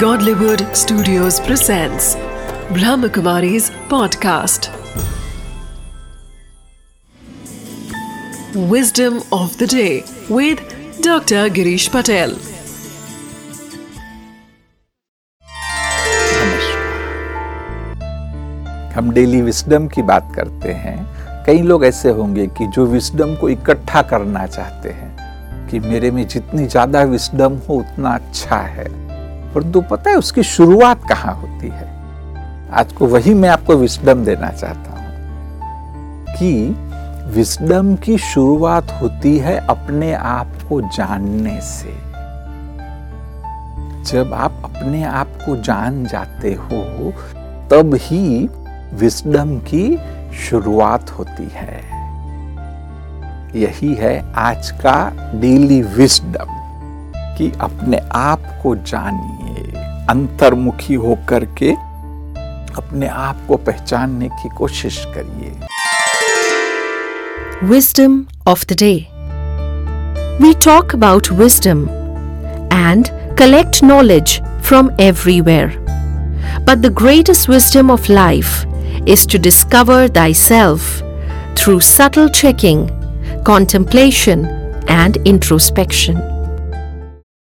Godlywood Studios presents Brahmakumari's podcast. Wisdom of the day with Dr. Girish Patel. हम daily wisdom की बात करते हैं कई लोग ऐसे होंगे कि जो विस्डम को इकट्ठा करना चाहते हैं कि मेरे में जितनी ज़्यादा विस्डम हो उतना अच्छा है परंतु पता है उसकी शुरुआत कहाँ होती है? आज को वही मैं आपको विस्डम देना चाहता हूँ कि विस्डम की शुरुआत होती है अपने आप को जानने से। जब आप अपने आप को जान जाते हो, तब ही विस्डम की शुरुआत होती है। यही है आज का डेली विस्डम कि अपने आप को जानिए। अंतर्मुखी होकर के अपने आप को पहचानने की कोशिश करिए। Wisdom of the day we talk about wisdom and collect knowledge from everywhere but the greatest wisdom of life is to discover thyself through subtle checking contemplation and introspection